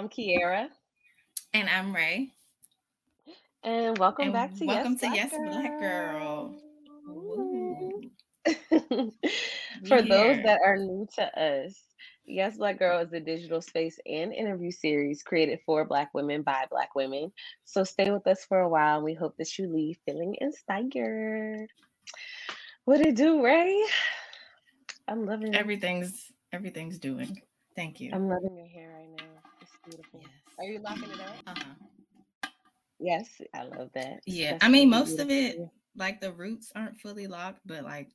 I'm Kierra. And I'm Rae. And welcome and back to welcome Yes to Yas Black Girl. For those that are new to us, Yas Black Girl is a digital space and interview series created for Black women by Black women. So stay with us for a while. And we hope that you leave feeling inspired. What it do, Rae? I'm loving everything's everything's doing. Thank you. I'm loving your hair right now. Beautiful. Yes. Are you locking it up? Uh-huh. Yes, I love that. Yeah, That's I mean most beautiful. of it, like the roots aren't fully locked, but like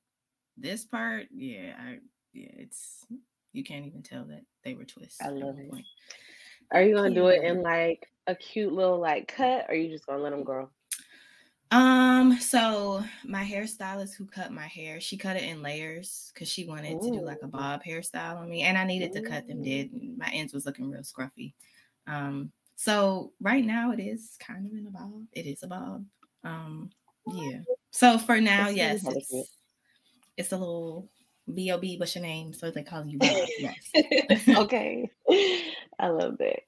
this part, yeah, I yeah, it's you can't even tell that they were twists. I love it. Point. Are you gonna yeah. do it in like a cute little like cut, or are you just gonna let them grow? Um, so my hairstylist who cut my hair, she cut it in layers because she wanted Ooh. to do like a bob hairstyle on me, and I needed Ooh. to cut them dead. My ends was looking real scruffy. Um, so right now it is kind of in a bob. It is a bob. Um, yeah. So for now, yes, it's, it's a little B.O.B. What's your name? So they call you Bob. Yes. okay. I love that.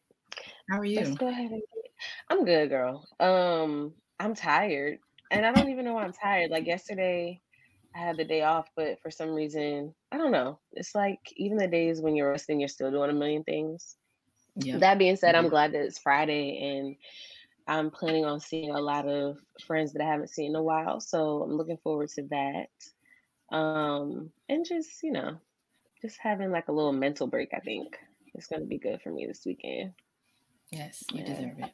How are you? Let's go ahead and I'm good, girl. Um, I'm tired. And I don't even know why I'm tired. Like yesterday, I had the day off, but for some reason, I don't know. It's like even the days when you're resting, you're still doing a million things. Yeah. That being said, I'm glad that it's Friday and I'm planning on seeing a lot of friends that I haven't seen in a while. So I'm looking forward to that. Um, and just, you know, just having like a little mental break, I think. It's gonna be good for me this weekend. Yes, you yeah. deserve it.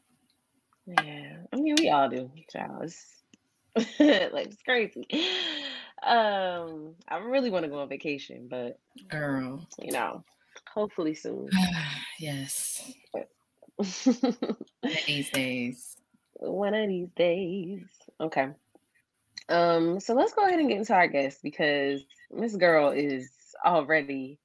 Yeah, I mean, we all do, child. like it's crazy. Um, I really want to go on vacation, but girl, you know, hopefully soon. yes. One of these days. One of these days. Okay. Um, so let's go ahead and get into our guest because Miss Girl is already,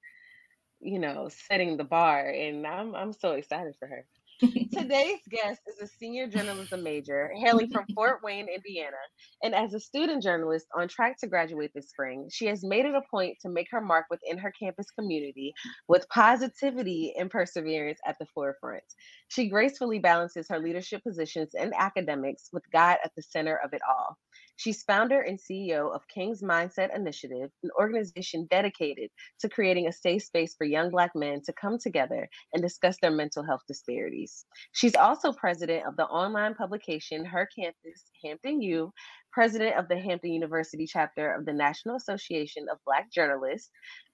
you know, setting the bar, and I'm I'm so excited for her. Today's guest is a senior journalism major hailing from Fort Wayne, Indiana. And as a student journalist on track to graduate this spring, she has made it a point to make her mark within her campus community with positivity and perseverance at the forefront. She gracefully balances her leadership positions and academics with God at the center of it all. She's founder and CEO of King's Mindset Initiative, an organization dedicated to creating a safe space for young Black men to come together and discuss their mental health disparities. She's also president of the online publication Her Campus, Hampton U, president of the Hampton University chapter of the National Association of Black Journalists,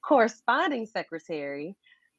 corresponding secretary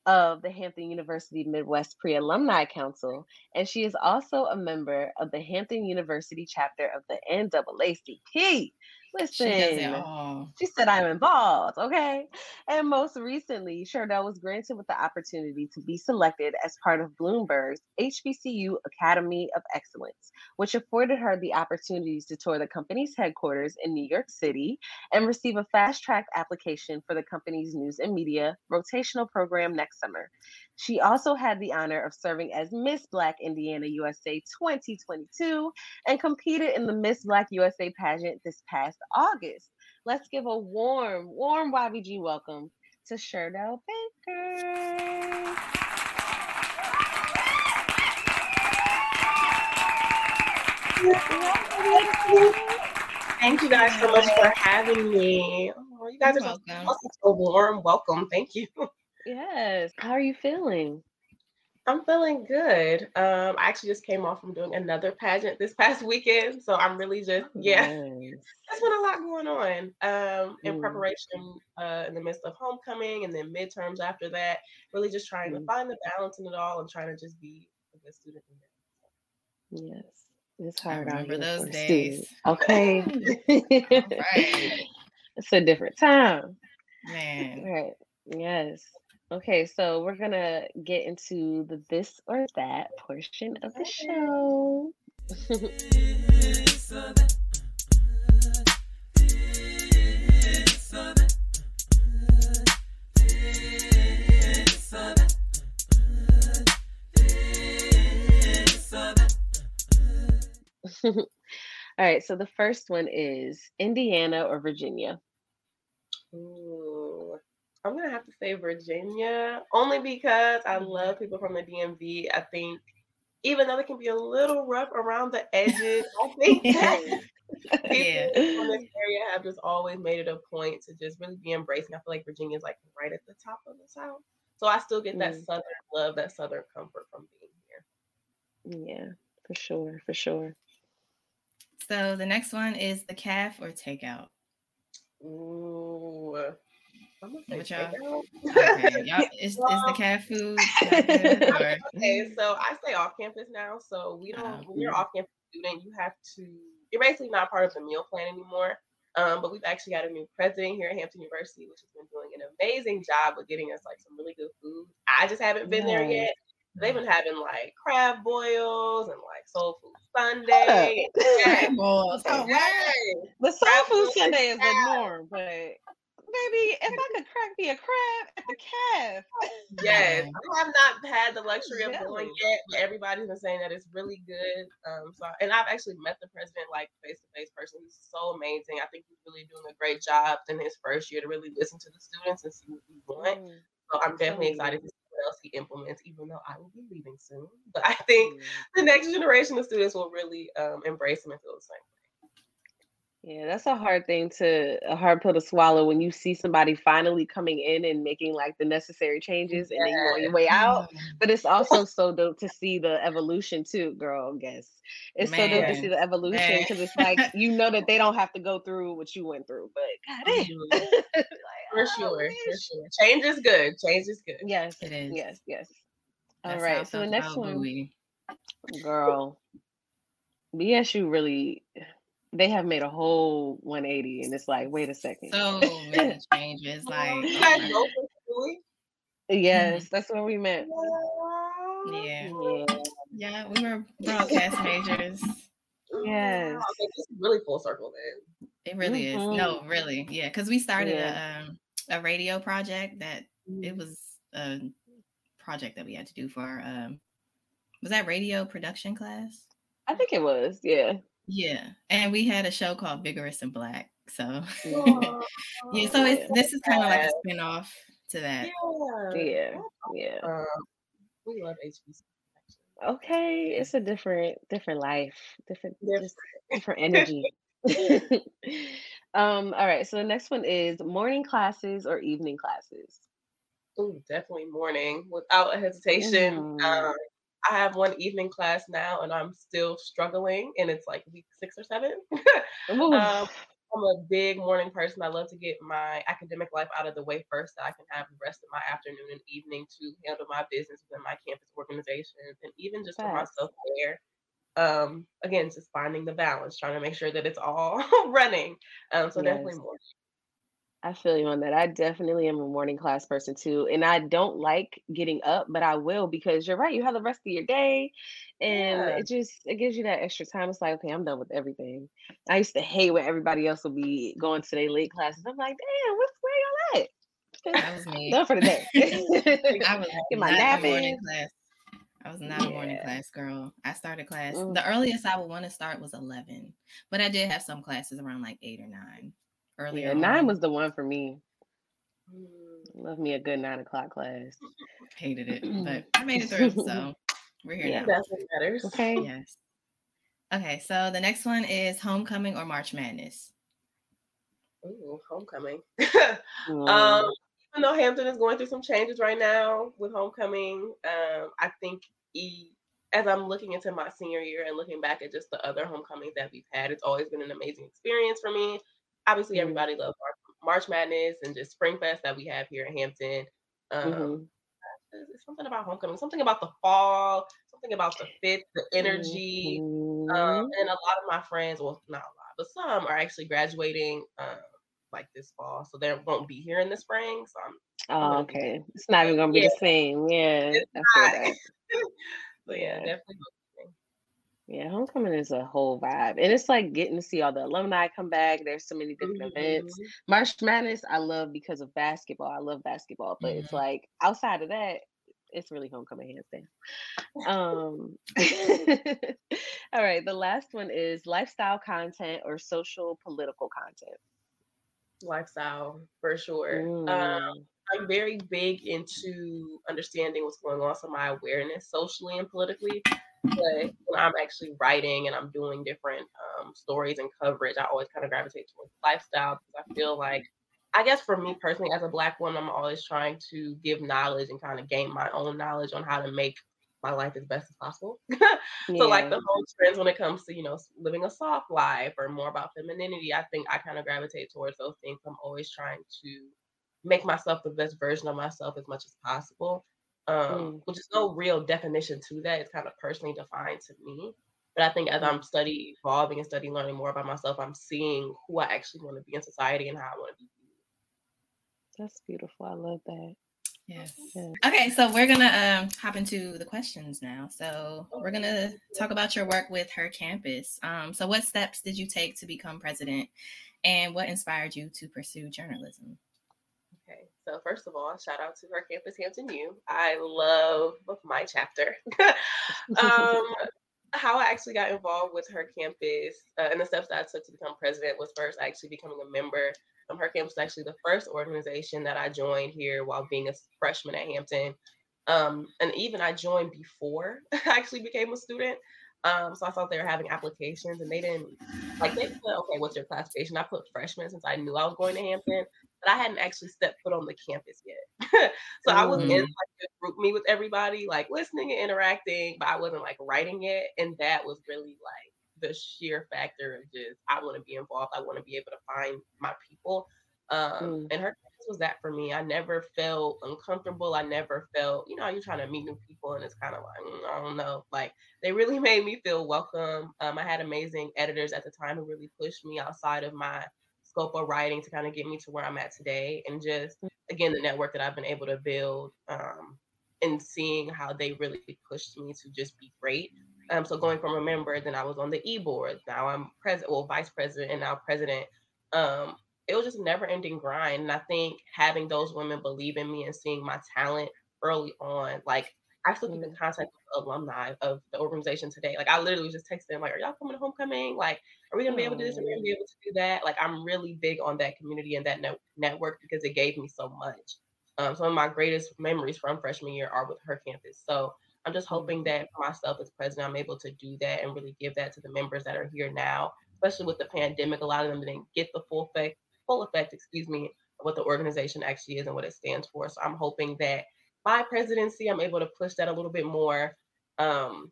of the Hampton University Midwest Pre Alumni Council, and she is also a member of the Hampton University chapter of the NAACP. Listen, she, she, said I'm involved, okay? And most recently, Sherdell was granted with the opportunity to be selected as part of Bloomberg's HBCU Academy of Excellence, which afforded her the opportunities to tour the company's headquarters in New York City and receive a fast track application for the company's news and media rotational program next summer. She also had the honor of serving as Miss Black Indiana USA 2022 and competed in the Miss Black USA pageant this past August. Let's give a warm, warm YBG welcome to Sherdell Baker. Thank you guys so much for having me. Oh, you guys You're are welcome. so warm. Welcome. Thank you. Yes. How are you feeling? I'm feeling good. Um, I actually just came off from doing another pageant this past weekend, so I'm really just yeah. Nice. There's been a lot going on um, in mm. preparation uh, in the midst of homecoming and then midterms after that. Really just trying mm. to find the balance in it all and trying to just be a good student. Yes, it's hard. I remember those days. Okay, right. It's a different time. Man. Right. Yes. Okay, so we're gonna get into the this or that portion of the show. All right, so the first one is Indiana or Virginia? Ooh. I'm gonna have to say Virginia, only because I mm-hmm. love people from the DMV. I think even though they can be a little rough around the edges, I think that people yeah. from this area have just always made it a point to just really be embracing. I feel like Virginia is like right at the top of the South. So I still get that mm. southern love, that southern comfort from being here. Yeah, for sure, for sure. So the next one is the caf or takeout. Ooh. What y'all? Okay, y'all is, well, is the cat food? okay, so I stay off campus now. So we don't. when you're off campus student, you have to. You're basically not part of the meal plan anymore. Um, but we've actually got a new president here at Hampton University, which has been doing an amazing job of getting us like some really good food. I just haven't been there yet. They've been having like crab boils and like soul food Sunday. Crab boils. Oh, The soul food Sunday is the norm, but baby, if I could crack me a crab at the caf. Yes, I have not had the luxury of going yet, but everybody's been saying that it's really good. Um, so and I've actually met the president like face to face person. He's so amazing. I think he's really doing a great job in his first year to really listen to the students and see what we want. Mm. So I'm definitely excited to see what else he implements, even though I will be leaving soon. But I think mm. the next generation of students will really um, embrace him and feel the same. Yeah, that's a hard thing to a hard pill to swallow when you see somebody finally coming in and making like the necessary changes and then you're on your way out. Mm-hmm. But it's also so dope to see the evolution too, girl. Guess it's Man. so dope to see the evolution because it's like you know that they don't have to go through what you went through, but God like, for oh, sure, for sure. Change is good. Change is good. Yes, it is. Yes, yes. All right. So the next one, girl, BSU really they have made a whole 180 and it's like wait a second. So many changes like yes that's what we meant. Yeah. Yeah we were broadcast majors. Yes. It's really full circle then. It really mm-hmm. is no really yeah because we started yeah. a, um, a radio project that it mm-hmm. was a project that we had to do for our um was that radio production class? I think it was yeah yeah, and we had a show called Vigorous and Black. So yeah, so it's this is kind of like a spinoff to that. Yeah, yeah, yeah. Um, we love HBC. Okay, it's a different different life, different different, different energy. um, all right, so the next one is morning classes or evening classes. Oh, definitely morning without a hesitation. Mm. Um, I have one evening class now, and I'm still struggling, and it's like week six or seven. um, I'm a big morning person. I love to get my academic life out of the way first, so I can have the rest of my afternoon and evening to handle my business within my campus organizations, and even just for myself there. Um, again, just finding the balance, trying to make sure that it's all running. Um, so yes. definitely morning. I feel you on that. I definitely am a morning class person too. And I don't like getting up, but I will because you're right. You have the rest of your day and yeah. it just it gives you that extra time. It's like, okay, I'm done with everything. I used to hate when everybody else would be going to their late classes. I'm like, damn, what's where y'all at? That was me. Done for the day. I was get my nap morning class. I was not a morning class girl. I started class. Mm. The earliest I would want to start was 11, but I did have some classes around like eight or nine earlier. Yeah, nine was the one for me. Love me a good nine o'clock class. Hated it, but I made it through. So we're here yeah. now. That's what matters. Okay. Yes. Okay, so the next one is homecoming or March Madness. Ooh, homecoming. um, even though Hampton is going through some changes right now with homecoming, um, I think he, as I'm looking into my senior year and looking back at just the other homecomings that we've had, it's always been an amazing experience for me obviously mm-hmm. everybody loves March Madness and just Spring Fest that we have here in Hampton. Um, mm-hmm. Something about homecoming, something about the fall, something about the fit, the energy. Um, mm-hmm. Um, and a lot of my friends, well, not a lot, but some are actually graduating um, like this fall, so they won't be here in the spring. So I'm. Oh, okay. It's not even gonna be yeah. the same. Yeah. but yeah, definitely yeah, homecoming is a whole vibe. And it's like getting to see all the alumni come back. There's so many different mm-hmm. events. March Madness, I love because of basketball. I love basketball, but mm-hmm. it's like outside of that, it's really homecoming hands down. Um all right, the last one is lifestyle content or social political content. lifestyle for sure. Um, mm. Um, I'm very big into understanding what's going on, so my awareness socially and politically. But when I'm actually writing and I'm doing different um, stories and coverage, I always kind of gravitate towards lifestyle because I feel like, I guess for me personally, as a Black woman, I'm always trying to give knowledge and kind of gain my own knowledge on how to make my life as best as possible. so yeah. like the whole trends when it comes to, you know, living a soft life or more about femininity, I think I kind of gravitate towards those things. I'm always trying to make myself the best version of myself as much as possible. Um, mm. which is no real definition to that. It's kind of personally defined to me. But I think as I'm study evolving and study learning more about myself, I'm seeing who I actually want to be in society and how I want to be. That's beautiful. I love that. Yes. Okay, so we're gonna um, hop into the questions now. So we're gonna talk about your work with her campus. Um, so what steps did you take to become president, and what inspired you to pursue journalism? So first of all, shout out to her campus, Hampton U. I love my chapter. um, how I actually got involved with her campus uh, and the steps that I took to become president was first actually becoming a member um, her campus was actually the first organization that I joined here while being a freshman at Hampton. Um, and even I joined before I actually became a student. Um, so I thought they were having applications and they didn't like they said, okay, what's your classification? I put freshman since I knew I was going to Hampton, but I hadn't actually stepped foot on the campus yet. so mm. I was in mm. like the GroupMe with everybody, like listening and interacting, but I wasn't like writing it. And that was really like the sheer factor of just I want to be involved. I want to be able to find my people. Um, mm. And her was that for me. I never felt uncomfortable. I never felt, you know, you're trying to meet new people and it's kind of like, mm, I don't know. Like they really made me feel welcome. Um, I had amazing editors at the time who really pushed me outside of my scope of writing to kind of get me to where I'm at today. And just mm. again, the network that I've been able to build um, and seeing how they really pushed me to just be great. Um, so going from a member, then I was on the e board. Now I'm president, well, vice president, and now president. Um, it was just never ending grind. And I think having those women believe in me and seeing my talent early on, like I still keep in mm-hmm. contact with alumni of the organization today. Like I literally just texted them, like, "Are y'all coming to homecoming? Like, are we gonna be able to do this? Are we gonna be able to do that?" Like I'm really big on that community and that no- network because it gave me so much. Um, some of my greatest memories from freshman year are with her campus. So I'm just hoping that for myself as president, I'm able to do that and really give that to the members that are here now, especially with the pandemic. A lot of them didn't get the full effect, full effect, excuse me, of what the organization actually is and what it stands for. So I'm hoping that my presidency, I'm able to push that a little bit more. Um,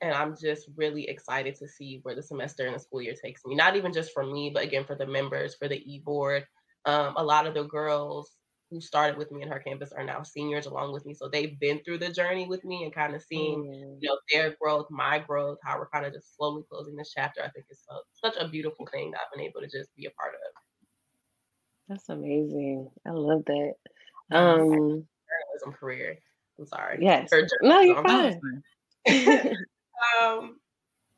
and I'm just really excited to see where the semester and the school year takes me. Not even just for me, but again for the members, for the e board. Um, a lot of the girls who started with me in her campus are now seniors along with me. So they've been through the journey with me and kind of seeing, mm. you know, their growth, my growth, how we're kind of just slowly closing this chapter. I think it's so, such a beautiful thing that I've been able to just be a part of. That's amazing. I love that. Um journalism career. I'm sorry. Yes. No, you're fine. um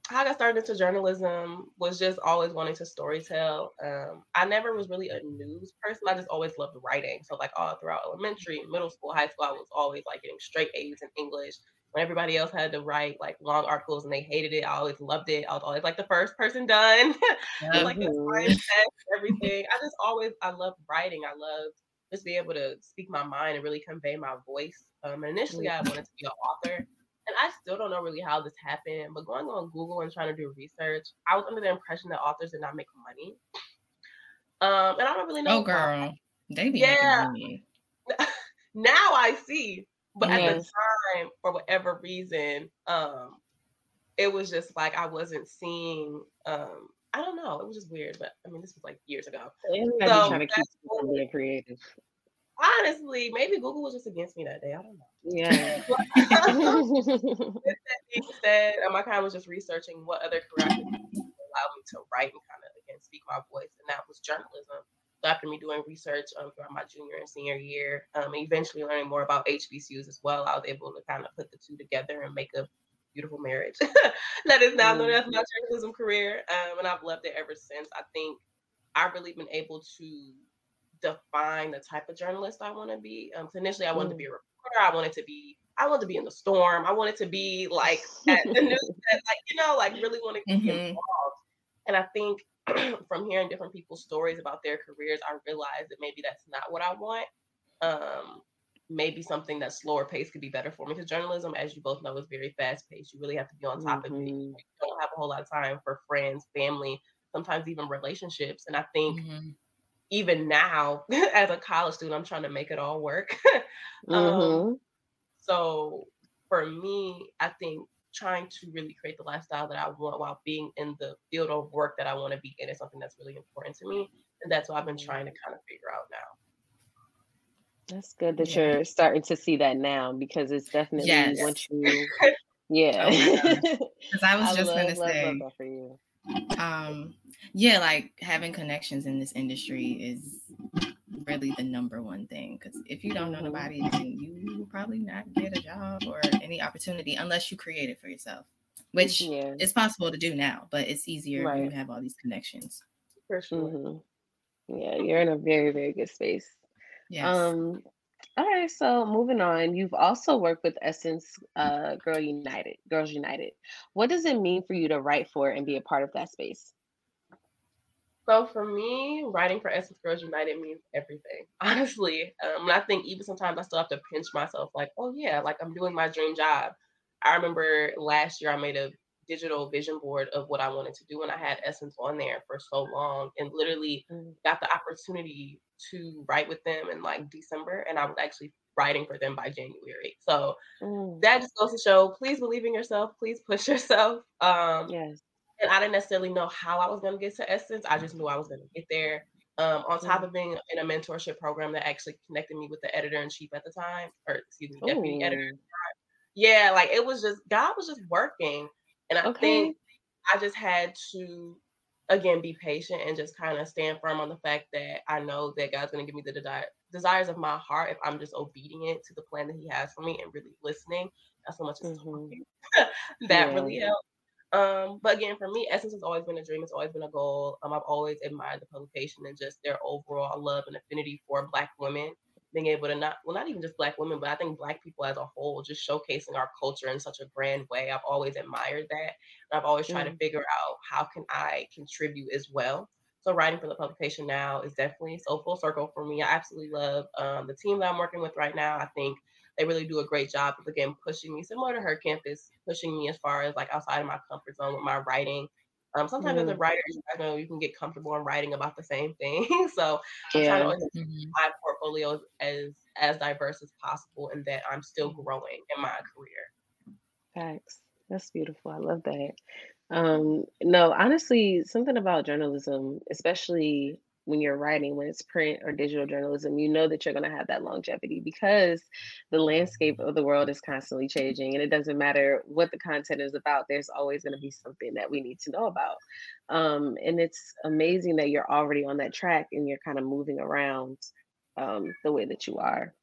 how I got started into journalism was just always wanting to storytell. Um, I never was really a news person. I just always loved writing. So like all throughout elementary, middle school, high school, I was always like getting straight A's in English. When everybody else had to write like long articles and they hated it, I always loved it. I was always like the first person done. like mm-hmm. everything. I just always I loved writing. I loved just be able to speak my mind and really convey my voice. Um, and initially, I wanted to be an author and I still don't know really how this happened, but going on Google and trying to do research, I was under the impression that authors did not make money. Um, and I don't really know. Oh, girl, why. they be yeah. making money. now I see, but yes. at the time, for whatever reason, um, it was just like I wasn't seeing. Um, I don't know. It was just weird, but I mean, this was like years ago. So, trying to keep being creative. Honestly, maybe Google was just against me that day. I don't know. Yeah. that being said, um, I kind of was just researching what other career allowed me to write and kind of again speak my voice, and that was journalism. So after me doing research um, throughout my junior and senior year, um, eventually learning more about HBCUs as well, I was able to kind of put the two together and make a beautiful marriage that is now known as my journalism career, um, and I've loved it ever since. I think I've really been able to define the type of journalist I want to be. Um, so initially, I wanted mm. to be a reporter. I wanted to be. I wanted to be in the storm. I wanted to be like at the news, that, like you know, like really want to mm-hmm. be involved. And I think from hearing different people's stories about their careers, I realized that maybe that's not what I want. Um, maybe something that's slower paced could be better for me because journalism, as you both know, is very fast paced. You really have to be on top mm-hmm. of it. You don't have a whole lot of time for friends, family, sometimes even relationships. And I think mm-hmm. even now, as a college student, I'm trying to make it all work. um, mm-hmm. So for me, I think trying to really create the lifestyle that I want while being in the field of work that I want to be in is something that's really important to me. And that's what I've been trying to kind of figure out now. That's good that yeah. you're starting to see that now because it's definitely yes. once you yeah. Because oh I was I just love, gonna love, say love for you. Um yeah, like having connections in this industry is really the number one thing. Because if you don't know mm-hmm. nobody, then you will probably not get a job or any opportunity unless you create it for yourself, which yeah. is possible to do now, but it's easier right. when you have all these connections. For sure. Mm-hmm. Yeah, you're in a very, very good space. Yes. Um, all right, so moving on, you've also worked with Essence uh, Girl United, Girls United. What does it mean for you to write for and be a part of that space? So for me, writing for Essence Girls United means everything. Honestly, um, and I think even sometimes I still have to pinch myself, like, oh yeah, like I'm doing my dream job. I remember last year I made a digital vision board of what I wanted to do, and I had Essence on there for so long, and literally mm. got the opportunity to write with them in like December, and I was actually writing for them by January. So mm. that just goes to show, please believe in yourself, please push yourself. Um, yes. And I didn't necessarily know how I was going to get to Essence. I just knew I was going to get there. Um, on top mm. of being in a mentorship program that actually connected me with the editor in chief at the time, or excuse me, deputy Ooh. editor. Yeah, like it was just God was just working, and I okay. think I just had to again be patient and just kind of stand firm on the fact that I know that God's going to give me the de- desires of my heart if I'm just obedient to the plan that He has for me and really listening. Not so much as mm-hmm. that yeah. really helped. Um, but again, for me, Essence has always been a dream. It's always been a goal. Um, I've always admired the publication and just their overall love and affinity for Black women being able to not well not even just black women but i think black people as a whole just showcasing our culture in such a grand way. I've always admired that and i've always tried mm. to figure out how can i contribute as well. So writing for the publication now is definitely so full circle for me. I absolutely love um, the team that i'm working with right now. I think they really do a great job of again pushing me similar to her campus pushing me as far as like outside of my comfort zone with my writing um, sometimes mm. as a mm-hmm. writer, you know you can get comfortable in writing about the same thing. so I'm yeah. trying to mm-hmm. my portfolio as as diverse as possible, and that I'm still mm-hmm. growing in my career. Thanks. That's beautiful. I love that. Um, no, honestly, something about journalism, especially when you're writing, when it's print or digital journalism, you know that you're going to have that longevity because the landscape of the world is constantly changing. And it doesn't matter what the content is about, there's always going to be something that we need to know about. Um, and it's amazing that you're already on that track and you're kind of moving around um, the way that you are.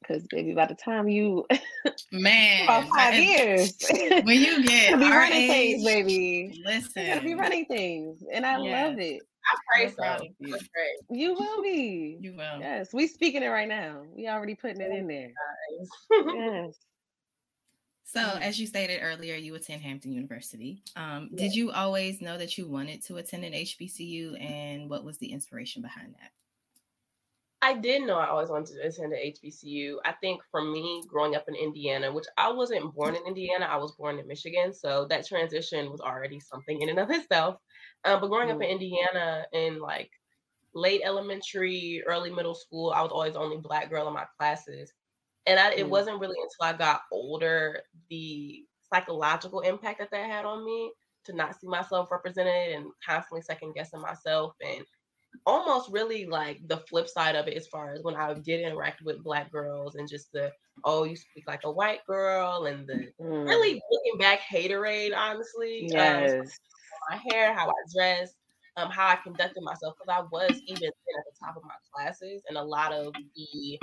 Because baby, by the time you man about five years, when you get be running age, things, baby. Listen, you gotta be running things, and I yes. love it. I pray so. You. you will be. You will. Yes, we speaking it right now. We already putting it in there. yes. So, as you stated earlier, you attend Hampton University. Um, Did you always know that you wanted to attend an HBCU, and what was the inspiration behind that? I did know I always wanted to attend an HBCU. I think for me, growing up in Indiana, which I wasn't born in Indiana, I was born in Michigan, so that transition was already something in and of itself. Um, but growing mm. up in Indiana in like late elementary, early middle school, I was always the only black girl in my classes. And I, mm. it wasn't really until I got older the psychological impact that that had on me to not see myself represented and constantly second guessing myself and almost really like the flip side of it as far as when I did interact with black girls and just the oh you speak like a white girl and the mm. really looking back haterade honestly um, yes um, my hair, how I dressed, um, how I conducted myself, because I was even at the top of my classes, and a lot of the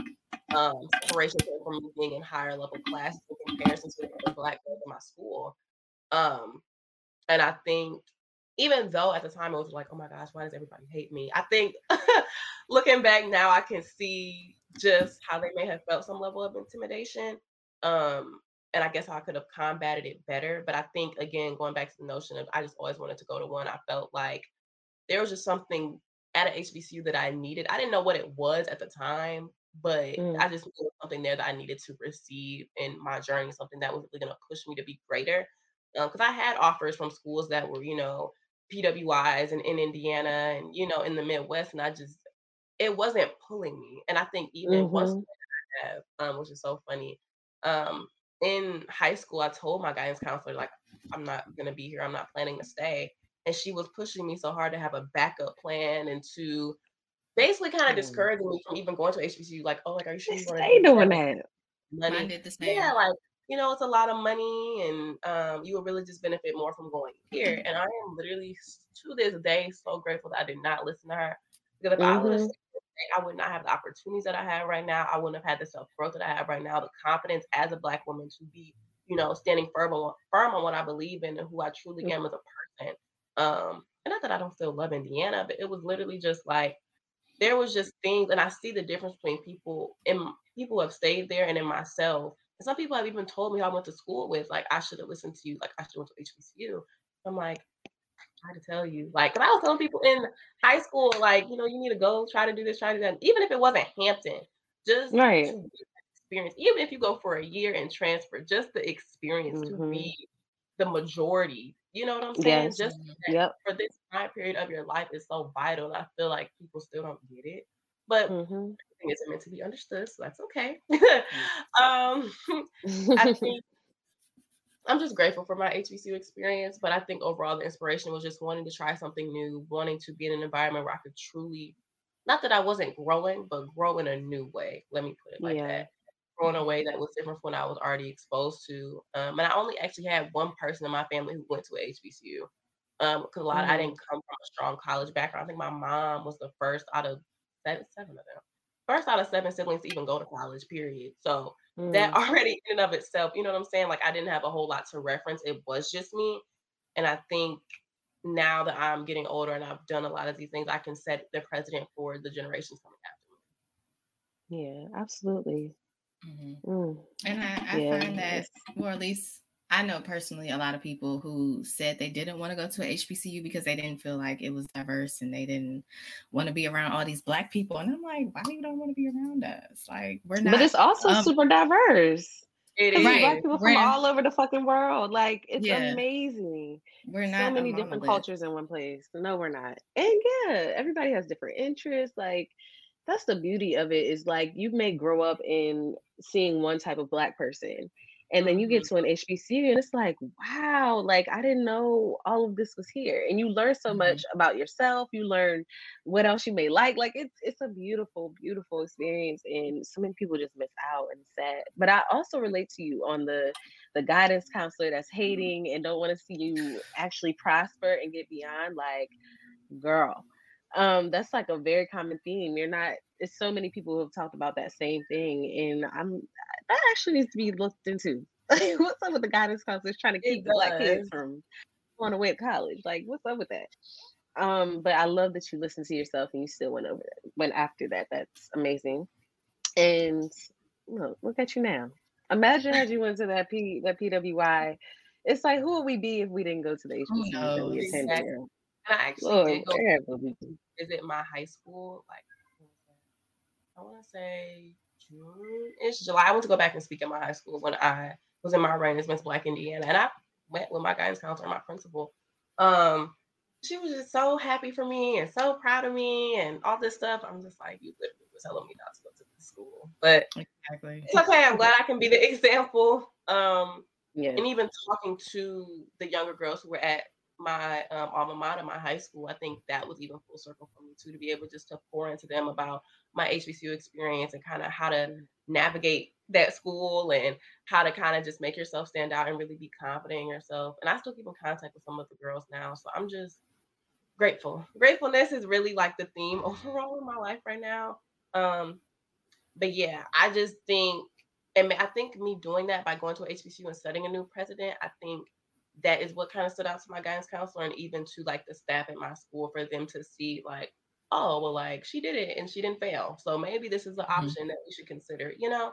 um, separation came from me being in higher level classes in comparison to the black girls in my school. Um, and I think even though at the time it was like, oh my gosh, why does everybody hate me? I think looking back now, I can see just how they may have felt some level of intimidation. Um, and I guess I could have combated it better. But I think again, going back to the notion of I just always wanted to go to one. I felt like there was just something at an HBCU that I needed. I didn't know what it was at the time, but mm. I just knew something there that I needed to receive in my journey, something that was really going to push me to be greater. Because um, I had offers from schools that were, you know, PWIs and in Indiana and you know in the Midwest, and I just it wasn't pulling me. And I think even mm-hmm. once I have, um, which is so funny, um, in high school, I told my guidance counselor like I'm not gonna be here. I'm not planning to stay, and she was pushing me so hard to have a backup plan and to basically kind of mm. discouraging me from even going to HBCU. Like, oh, like are you sure you want to doing that? Money. did the same. Yeah, like you know, it's a lot of money and um, you will really just benefit more from going here. And I am literally to this day so grateful that I did not listen to her. Because if mm-hmm. I would have I would not have the opportunities that I have right now. I wouldn't have had the self growth that I have right now, the confidence as a black woman to be, you know, standing firm on firm on what I believe in and who I truly mm-hmm. am as a person. Um, and not that I don't still love Indiana, but it was literally just like there was just things, and I see the difference between people and people who have stayed there and in myself some people have even told me I went to school with, like, I should have listened to you, like, I should have went to HBCU. I'm like, I to tell you, like, because I was telling people in high school, like, you know, you need to go try to do this, try to do that. Even if it wasn't Hampton, just right. experience. Even if you go for a year and transfer, just the experience mm-hmm. to be the majority. You know what I'm saying? Yes. Just yep. for this time period of your life is so vital. I feel like people still don't get it. But mm-hmm isn't meant to be understood, so that's okay. um, I think I'm just grateful for my HBCU experience, but I think overall the inspiration was just wanting to try something new, wanting to be in an environment where I could truly, not that I wasn't growing, but grow in a new way. Let me put it like yeah. that. Grow in a way that was different from what I was already exposed to. Um, and I only actually had one person in my family who went to a HBCU. Um, because a lot mm-hmm. I didn't come from a strong college background. I think my mom was the first out of seven, seven of them first out of seven siblings to even go to college, period. So mm. that already in and of itself, you know what I'm saying? Like I didn't have a whole lot to reference. It was just me. And I think now that I'm getting older and I've done a lot of these things, I can set the precedent for the generations coming after me. Yeah, absolutely. Mm-hmm. Mm. And I, I yeah. find that, or at least I know personally a lot of people who said they didn't want to go to a HBCU because they didn't feel like it was diverse and they didn't want to be around all these black people. And I'm like, why do you don't want to be around us? Like we're not. But it's also um, super diverse. It is. Right. Black people we're from all over the fucking world. Like it's yeah. amazing. We're not so many different cultures in one place. No, we're not. And yeah, everybody has different interests. Like that's the beauty of it. Is like you may grow up in seeing one type of black person and then you get mm-hmm. to an HBCU and it's like, wow, like I didn't know all of this was here. And you learn so mm-hmm. much about yourself. You learn what else you may like. Like it's it's a beautiful, beautiful experience. And so many people just miss out and sad. But I also relate to you on the the guidance counselor that's mm-hmm. hating and don't want to see you actually prosper and get beyond. Like, girl, um, that's like a very common theme. You're not it's so many people who have talked about that same thing. And I'm that actually needs to be looked into. what's up with the guidance counselors trying to keep the black kids from going away to college? Like, what's up with that? Um, but I love that you listened to yourself and you still went over it. Went after that. That's amazing. And look, look at you now. Imagine as you went to that P that PWI. It's like who would we be if we didn't go to the HBCU that we attended? Exactly. And I actually Lord, did go visit my high school. Like I want to say June. It's July. I went to go back and speak at my high school when I was in my reign as Miss Black Indiana, and I went with my guidance counselor, my principal. Um, she was just so happy for me and so proud of me and all this stuff. I'm just like, you literally was telling me not to go to the school, but exactly. it's okay. I'm glad I can be the example. Um, yeah. And even talking to the younger girls who were at my um, alma mater, my high school, I think that was even full circle for me too, to be able just to pour into them about my HBCU experience and kind of how to navigate that school and how to kind of just make yourself stand out and really be confident in yourself. And I still keep in contact with some of the girls now. So I'm just grateful. Gratefulness is really like the theme overall in my life right now. Um, but yeah, I just think, and I think me doing that by going to HBCU and setting a new president, I think that is what kind of stood out to my guidance counselor and even to like the staff at my school for them to see like oh well like she did it and she didn't fail so maybe this is an mm-hmm. option mm-hmm. that we should consider you know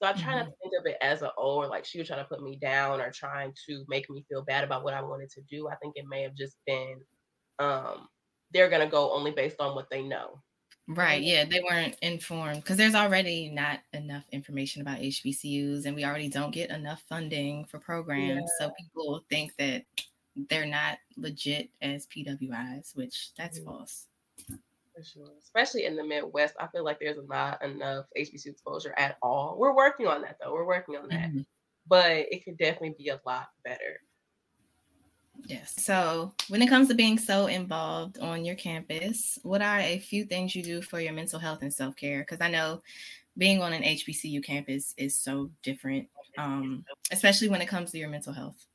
so i try mm-hmm. not to think of it as a oh or like she was trying to put me down or trying to make me feel bad about what i wanted to do i think it may have just been um they're going to go only based on what they know. Right. Yeah, they weren't informed because there's already not enough information about HBCUs, and we already don't get enough funding for programs. Yeah. So people think that they're not legit as PWIs, which that's mm-hmm. false. For sure. Especially in the Midwest, I feel like there's not enough HBCU exposure at all. We're working on that though. We're working on that. Mm-hmm. But it could definitely be a lot better. Yes. So, when it comes to being so involved on your campus, what are a few things you do for your mental health and self care? Because I know being on an HBCU campus is so different, um, especially when it comes to your mental health.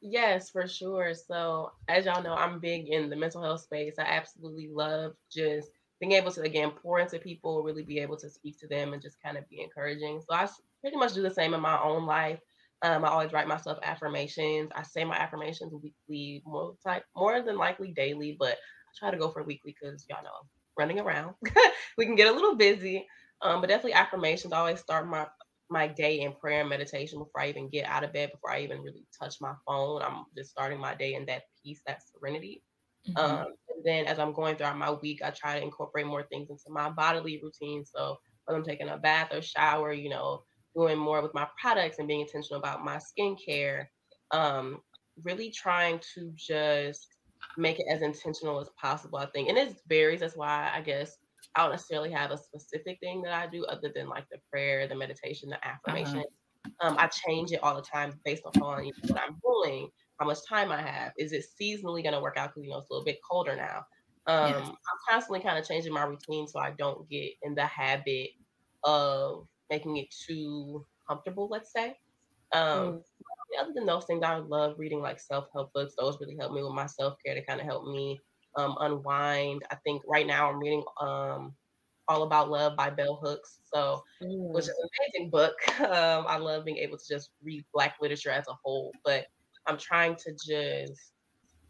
Yes, for sure. So, as y'all know, I'm big in the mental health space. I absolutely love just being able to, again, pour into people, really be able to speak to them and just kind of be encouraging. So, I pretty much do the same in my own life. Um, I always write myself affirmations. I say my affirmations weekly, more type, more than likely daily, but I try to go for weekly because y'all know I'm running around. we can get a little busy, um, but definitely affirmations. I always start my my day in prayer and meditation before I even get out of bed, before I even really touch my phone. I'm just starting my day in that peace, that serenity. Mm-hmm. Um, and then as I'm going throughout my week, I try to incorporate more things into my bodily routine. So whether I'm taking a bath or shower, you know, doing more with my products and being intentional about my skincare. Um, really trying to just make it as intentional as possible, I think. And it varies. That's why I guess I don't necessarily have a specific thing that I do other than like the prayer, the meditation, the affirmation. Uh-huh. Um, I change it all the time based upon you know, what I'm doing, how much time I have. Is it seasonally going to work out because you know it's a little bit colder now? Um, yes. I'm constantly kind of changing my routine so I don't get in the habit of making it too comfortable, let's say. Um, mm. Other than those things, I love reading like self help books. Those really help me with my self care to kind of help me um, unwind. I think right now I'm reading um, All About Love by Bell Hooks. So, mm. which is an amazing book. Um, I love being able to just read Black literature as a whole, but I'm trying to just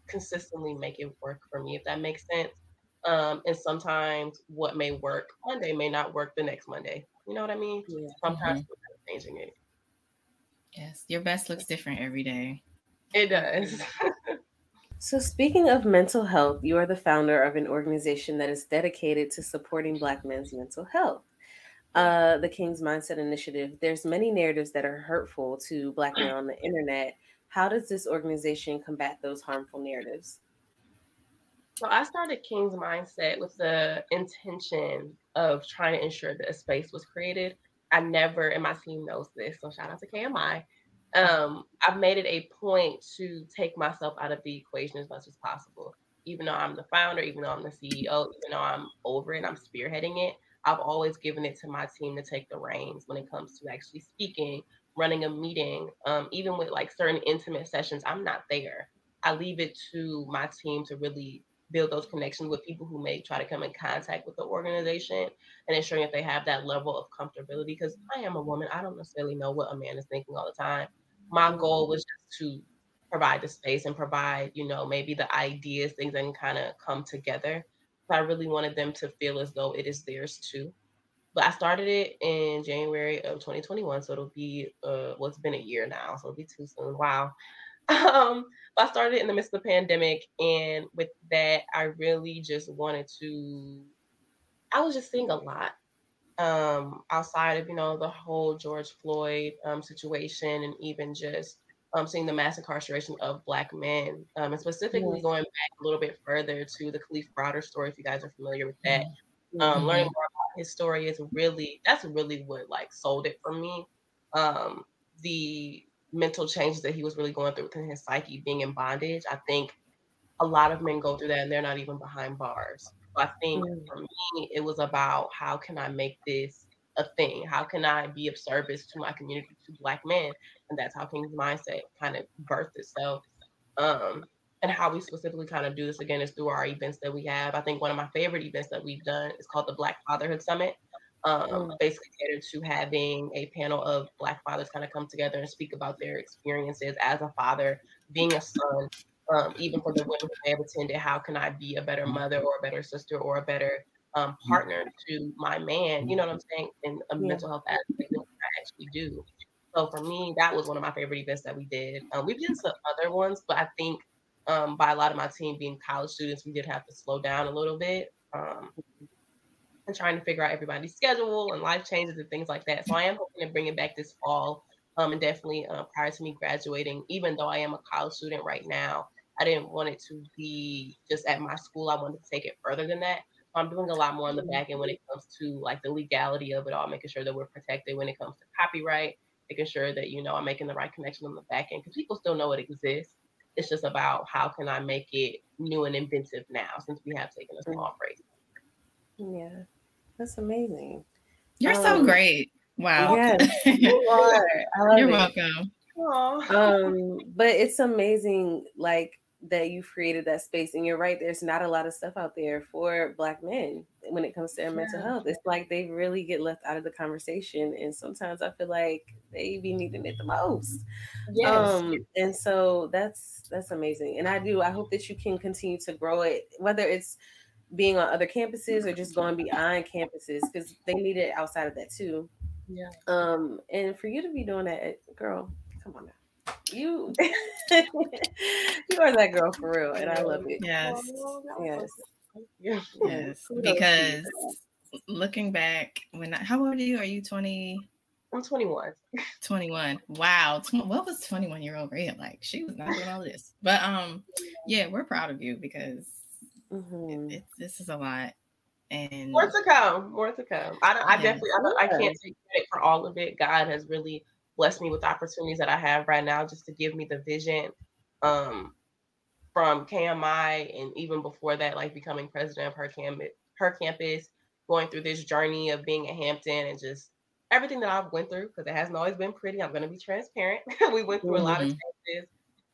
consistently make it work for me, if that makes sense. Um, and sometimes what may work Monday may not work the next Monday. You know what I mean? Yeah. Sometimes mm-hmm. changing it. Yes, your best looks different every day. It does. so, speaking of mental health, you are the founder of an organization that is dedicated to supporting Black men's mental health. Uh, the King's Mindset Initiative. There's many narratives that are hurtful to Black men on the internet. How does this organization combat those harmful narratives? So I started King's Mindset with the intention of trying to ensure that a space was created. I never, and my team knows this, so shout out to KMI. Um, I've made it a point to take myself out of the equation as much as possible. Even though I'm the founder, even though I'm the CEO, even though I'm over it, I'm spearheading it. I've always given it to my team to take the reins when it comes to actually speaking, running a meeting, um, even with like certain intimate sessions. I'm not there. I leave it to my team to really build those connections with people who may try to come in contact with the organization and ensuring that they have that level of comfortability. Because I am a woman, I don't necessarily know what a man is thinking all the time. My goal was just to provide the space and provide, you know, maybe the ideas, things that can kind of come together. I really wanted them to feel as though it is theirs too. But I started it in January of 2021, so it'll be uh, well, it's been a year now, so it'll be too soon. Wow. Um, I started in the midst of the pandemic, and with that, I really just wanted to. I was just seeing a lot um, outside of you know the whole George Floyd um, situation, and even just um, seeing the mass incarceration of Black men, um, and specifically yes. going back a little bit further to the Kalief Browder story, if you guys are familiar with that. Mm-hmm. Um, learning more about his story is really that's really what like sold it for me. Um, the mental changes that he was really going through within his psyche, being in bondage. I think a lot of men go through that and they're not even behind bars. So I think mm. for me, it was about how can I make this a thing? How can I be of service to my community, to Black men? And that's how King's Mindset kind of birthed itself. Um, and how we specifically kind of do this again is through our events that we have. I think one of my favorite events that we've done is called the Black Fatherhood Summit um, mm. basically catered to having a panel of Black fathers kind of come together and speak about their experiences as a father, being a son, um, even for the women who may have attended, how can I be a better mother or a better sister or a better um, partner to my man? You know what I'm saying? In a yeah. mental health aspect, what I actually do. So for me, that was one of my favorite events that we did. Um, we've done some other ones, but I think um, by a lot of my team being college students, we did have to slow down a little bit. Um, and trying to figure out everybody's schedule and life changes and things like that. So I am hoping to bring it back this fall. Um, and definitely uh, prior to me graduating, even though I am a college student right now, I didn't want it to be just at my school. I wanted to take it further than that. So I'm doing a lot more on the back end when it comes to like the legality of it all, making sure that we're protected when it comes to copyright, making sure that you know I'm making the right connection on the back end because people still know it exists. It's just about how can I make it new and inventive now since we have taken a small break. Yeah, that's amazing. You're um, so great. Wow. Yes, you are. You're it. welcome. Aww. Um, but it's amazing, like that you've created that space. And you're right, there's not a lot of stuff out there for black men when it comes to their yeah. mental health. It's like they really get left out of the conversation. And sometimes I feel like they be needing it the most. Yes. Um, and so that's that's amazing. And I do, I hope that you can continue to grow it, whether it's being on other campuses or just going beyond campuses, because they need it outside of that too. Yeah. Um, and for you to be doing that, girl, come on now you you are that girl for real, and I love it. Yes, yes, yes. Because looking back, when I, how old are you? Are you twenty? I'm 21. 21. Wow. What was 21 year old Red like? She was not doing all this. But um, yeah, we're proud of you because mm-hmm. it, it, this is a lot. And more to come. More to come. I, I definitely I, I can't take credit for all of it. God has really blessed me with opportunities that I have right now just to give me the vision um, from KMI and even before that, like becoming president of her campus, her campus, going through this journey of being at Hampton and just everything that I've went through because it hasn't always been pretty. I'm gonna be transparent. we went through mm-hmm. a lot of mm-hmm. changes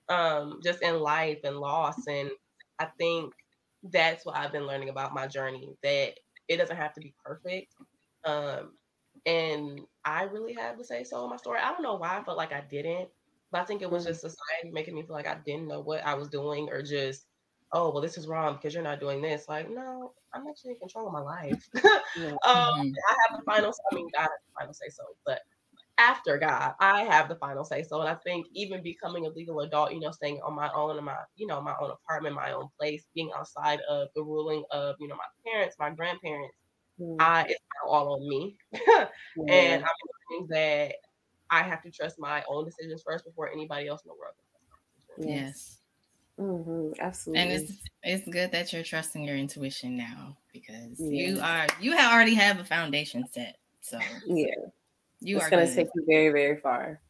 um, just in life and loss, and I think that's what I've been learning about my journey that it doesn't have to be perfect. Um, and I really have to say so in my story. I don't know why I felt like I didn't, but I think it was mm. just society making me feel like I didn't know what I was doing or just, oh, well, this is wrong because you're not doing this. Like, no, I'm actually in control of my life. um, mm-hmm. I have the final, I mean, God has the final say so, but after God, I have the final say so. And I think even becoming a legal adult, you know, staying on my own in my, you know, my own apartment, my own place, being outside of the ruling of, you know, my parents, my grandparents, Mm. I it's now all on me. And I'm learning that I have to trust my own decisions first before anybody else in the world. Yes. Mm-hmm, absolutely. And it's it's good that you're trusting your intuition now because you are you have already have a foundation set. So yeah, you it's are going to take you very very far.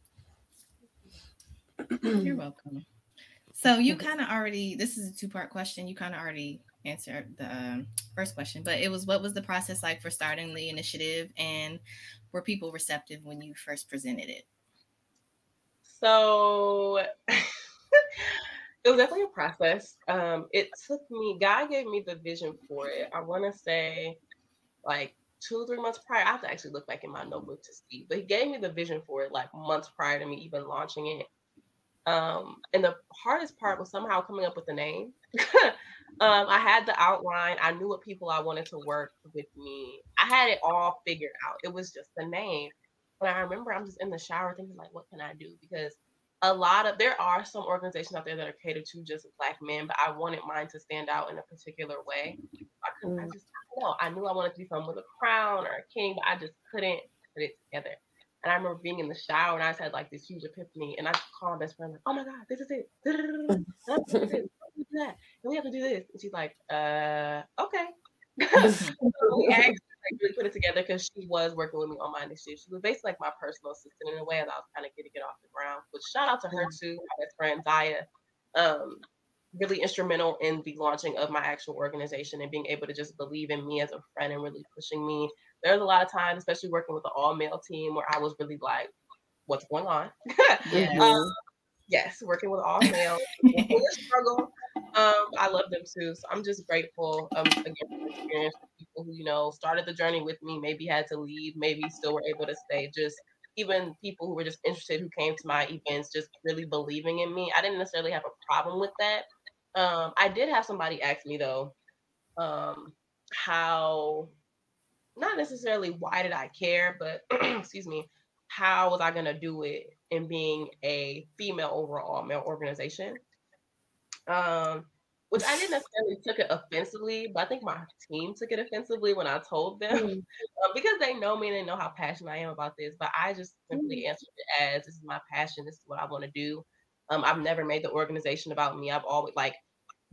You're welcome. So you kind of already this is a two part question. You kind of already answered the um, first question, but it was what was the process like for starting the initiative and were people receptive when you first presented it? So it was definitely a process. Um, it took me, God gave me the vision for it. I want to say like two, three months prior. I have to actually look back in my notebook to see, but he gave me the vision for it like months prior to me even launching it. Um, and the hardest part was somehow coming up with the name. um, I had the outline. I knew what people I wanted to work with me. I had it all figured out. It was just the name. But I remember I'm just in the shower thinking like, what can I do? Because a lot of there are some organizations out there that are catered to just black men, but I wanted mine to stand out in a particular way. I couldn't. I mm. just I. I knew I wanted to be someone with a crown or a king, but I just couldn't put it together. And I remember being in the shower and I just had like this huge epiphany. And I called my best friend, like, oh my God, this is it. This is it that. And we have to do this. And she's like, uh, okay. so we actually like, really put it together because she was working with me on my initiative. She was basically like my personal assistant in a way as I was kind of getting it off the ground. But shout out to her too, my best friend Zaya. Um, really instrumental in the launching of my actual organization and being able to just believe in me as a friend and really pushing me. There's a lot of times, especially working with the all male team, where I was really like, what's going on? yeah. um, yes, working with all male, struggle. Um, I love them too. So I'm just grateful um, again for the experience for people who, you know, started the journey with me, maybe had to leave, maybe still were able to stay. Just even people who were just interested who came to my events, just really believing in me. I didn't necessarily have a problem with that. Um, I did have somebody ask me though, um, how not necessarily why did I care, but excuse me, how was I gonna do it in being a female overall male organization? Um, which I didn't necessarily took it offensively, but I think my team took it offensively when I told them mm. uh, because they know me and they know how passionate I am about this. But I just simply mm. answered it as this is my passion, this is what I want to do. Um, I've never made the organization about me. I've always like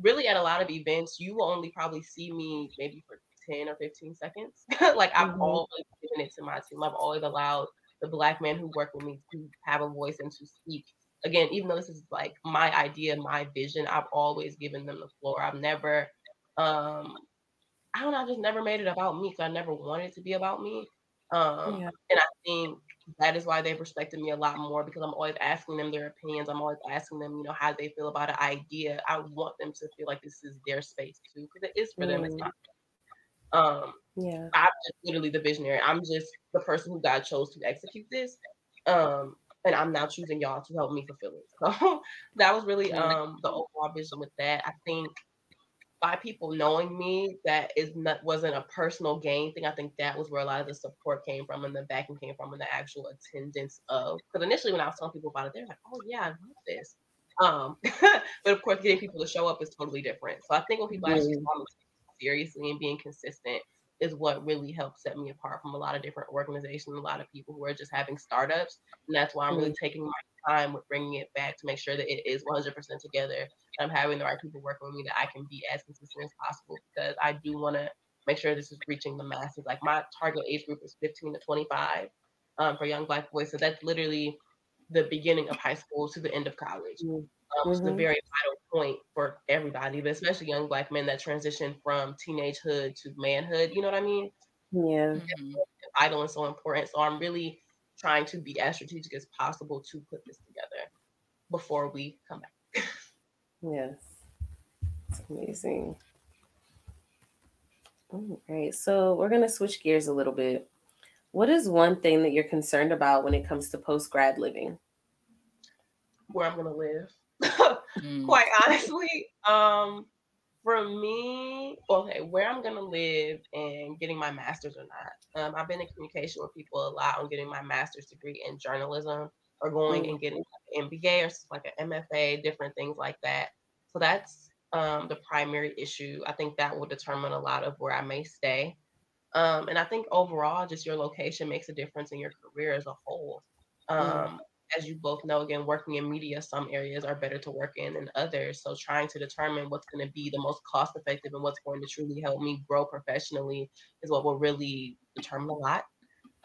really at a lot of events, you will only probably see me maybe for 10 or 15 seconds. like I've mm-hmm. always given it to my team. I've always allowed the black men who work with me to have a voice and to speak. Again, even though this is like my idea, my vision, I've always given them the floor. I've never um I don't know, I just never made it about me because I never wanted it to be about me. Um yeah. and I think that is why they've respected me a lot more because I'm always asking them their opinions. I'm always asking them, you know, how they feel about an idea. I want them to feel like this is their space too, because it is for mm. them. It's mm. not. Um, yeah, I'm just literally the visionary. I'm just the person who God chose to execute this. Um, and I'm now choosing y'all to help me fulfill it. So that was really um the overall vision with that. I think by people knowing me that is not wasn't a personal gain thing. I think that was where a lot of the support came from and the backing came from and the actual attendance of because initially when I was telling people about it, they're like, Oh yeah, I love this. Um, but of course getting people to show up is totally different. So I think when people actually mm-hmm. me seriously and being consistent is what really helped set me apart from a lot of different organizations, a lot of people who are just having startups. And that's why I'm really mm-hmm. taking my time with bringing it back to make sure that it is 100% together. I'm having the right people working with me that I can be as consistent as possible because I do want to make sure this is reaching the masses. Like my target age group is 15 to 25 um, for young Black boys. So that's literally the beginning of high school to the end of college. Mm-hmm. Um, mm-hmm. It's a very vital point for everybody, but especially young Black men that transition from teenagehood to manhood. You know what I mean? Yeah. Mm-hmm. Vital and so important. So I'm really trying to be as strategic as possible to put this together before we come back. yes. It's amazing. All right. So we're going to switch gears a little bit. What is one thing that you're concerned about when it comes to post grad living? Where I'm going to live. mm. Quite honestly. Um, for me, okay, where I'm gonna live and getting my master's or not. Um, I've been in communication with people a lot on getting my master's degree in journalism or going mm. and getting an MBA or like an MFA, different things like that. So that's um, the primary issue. I think that will determine a lot of where I may stay. Um, and I think overall, just your location makes a difference in your career as a whole. Mm. As you both know, again, working in media, some areas are better to work in than others. So trying to determine what's going to be the most cost effective and what's going to truly help me grow professionally is what will really determine a lot.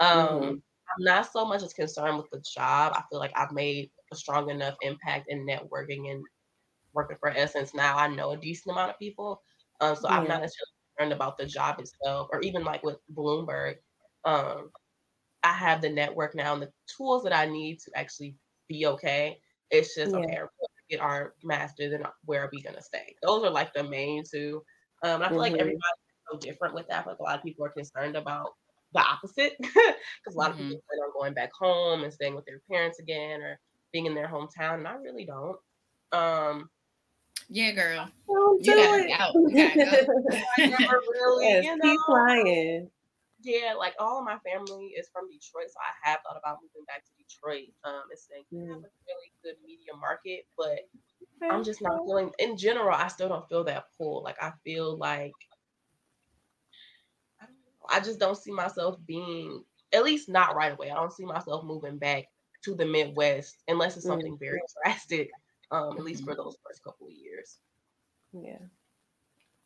Um, mm-hmm. I'm not so much as concerned with the job. I feel like I've made a strong enough impact in networking and working for Essence. Now I know a decent amount of people. Um, so yeah. I'm not necessarily concerned about the job itself or even like with Bloomberg. Um, I have the network now and the tools that I need to actually be okay. It's just yeah. okay, get our masters and where are we gonna stay? Those are like the main two. Um, I feel mm-hmm. like everybody's so different with that. Like a lot of people are concerned about the opposite because a lot mm-hmm. of people plan on going back home and staying with their parents again or being in their hometown, and I really don't. Um, yeah, girl, don't you gotta it. out. You gotta go. I never really, yes, you know, keep flying yeah, like all of my family is from Detroit, so I have thought about moving back to Detroit. Um, it's a mm. have a really good media market, but I'm just not feeling. In general, I still don't feel that pull. Like I feel like I, I just don't see myself being at least not right away. I don't see myself moving back to the Midwest unless it's something mm. very drastic. Um, at least for mm-hmm. those first couple of years. Yeah,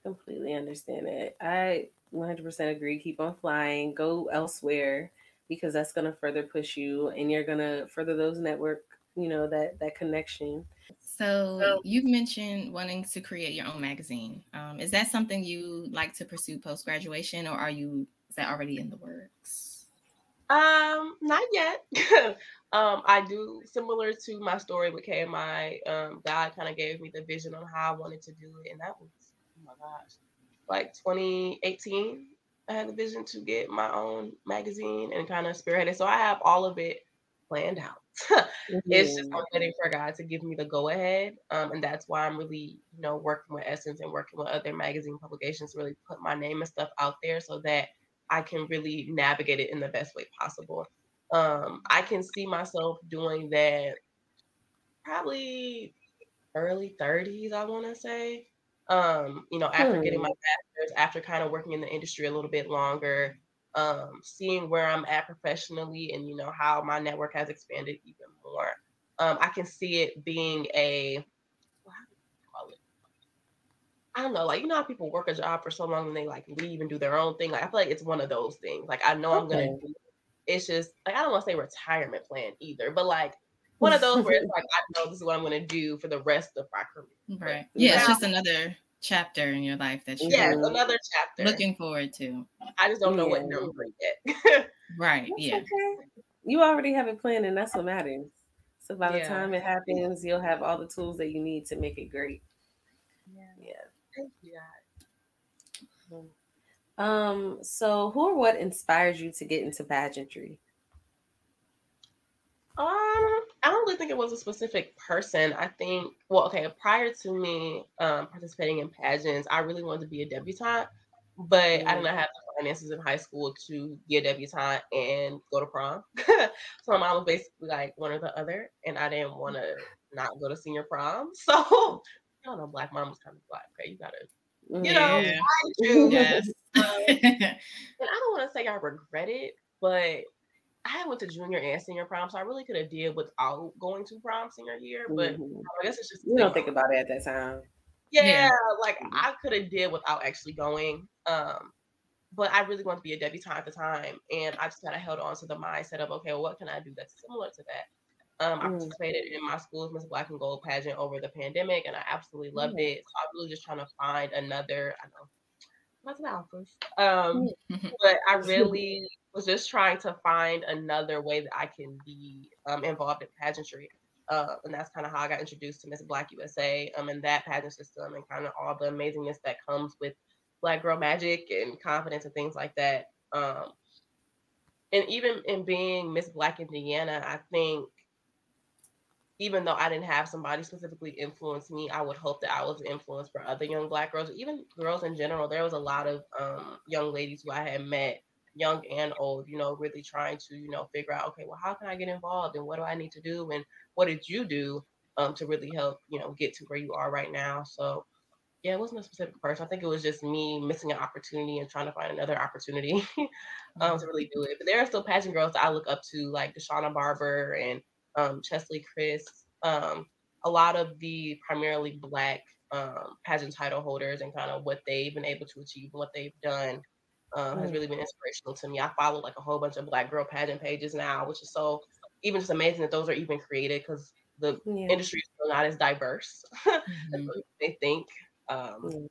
completely understand it. I 100% agree. Keep on flying. Go elsewhere because that's going to further push you and you're going to further those network, you know, that that connection. So you've mentioned wanting to create your own magazine. Um, is that something you like to pursue post graduation, or are you is that already in the works? Um, not yet. um, I do similar to my story with KMI. Um, God kind of gave me the vision on how I wanted to do it, and that was oh my gosh, like 2018. I had the vision to get my own magazine and kind of spearhead it. So I have all of it planned out. mm-hmm. It's just I'm waiting for God to give me the go ahead. Um, and that's why I'm really, you know, working with Essence and working with other magazine publications to really put my name and stuff out there so that I can really navigate it in the best way possible. Um, I can see myself doing that probably early 30s, I want to say. Um, you know, after hmm. getting my master's, after kind of working in the industry a little bit longer, um, seeing where I'm at professionally and you know how my network has expanded even more. Um, I can see it being a I don't know, like you know how people work a job for so long and they like leave and do their own thing. Like I feel like it's one of those things. Like I know okay. I'm gonna do it's just like I don't want to say retirement plan either, but like one of those where it's like I know this is what I'm gonna do for the rest of my career. Right. Yeah, now, it's just another chapter in your life that you're yeah, another chapter looking forward to. I just don't know yeah. what number yet. right. That's yeah. Okay. You already have a plan, and that's what matters. So by the yeah. time it happens, you'll have all the tools that you need to make it great. Yeah. Yeah. Thank you. Um, so who or what inspires you to get into pageantry? Um, I don't really think it was a specific person. I think, well, okay, prior to me um, participating in pageants, I really wanted to be a debutante, but mm-hmm. I did not have the finances in high school to be a debutante and go to prom. so my mom was basically like one or the other, and I didn't want to not go to senior prom. So I don't know, black mom was kind of like, okay, you gotta you know, yeah. Yes. Um, and I don't want to say I regret it, but I went to junior and senior prom, so I really could have did without going to prom senior year. But mm-hmm. I guess it's just you don't think about it at that time. Yeah, yeah. like mm-hmm. I could have did without actually going. Um, but I really wanted to be a debutante at the time, and I just kind of held on to the mindset of okay, well, what can I do that's similar to that? Um, I mm. participated in my school's Miss Black and Gold pageant over the pandemic, and I absolutely loved mm. it. So I'm really just trying to find another. I know an alphas. Um, mm. but I really was just trying to find another way that I can be um, involved in pageantry. Uh, and that's kind of how I got introduced to Miss Black USA um, and that pageant system and kind of all the amazingness that comes with Black girl magic and confidence and things like that. Um, and even in being Miss Black Indiana, I think even though I didn't have somebody specifically influence me, I would hope that I was influenced influence for other young black girls, even girls in general. There was a lot of um, young ladies who I had met, young and old, you know, really trying to, you know, figure out, okay, well, how can I get involved and what do I need to do and what did you do um, to really help, you know, get to where you are right now. So yeah, it wasn't a specific person. I think it was just me missing an opportunity and trying to find another opportunity um, to really do it. But there are still pageant girls that I look up to, like Deshauna Barber and um, Cheslie Kryst, um, a lot of the primarily Black um, pageant title holders and kind of what they've been able to achieve and what they've done um, has mm. really been inspirational to me. I follow like a whole bunch of Black girl pageant pages now, which is so even just amazing that those are even created because the yeah. industry is still not as diverse mm-hmm. as they think. Um, mm.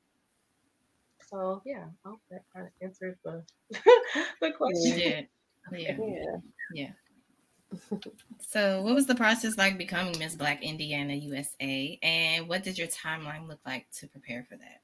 So yeah, I hope that kind of answered the the question. Yeah. Yeah. yeah so, what was the process like becoming Miss Black Indiana USA, and what did your timeline look like to prepare for that?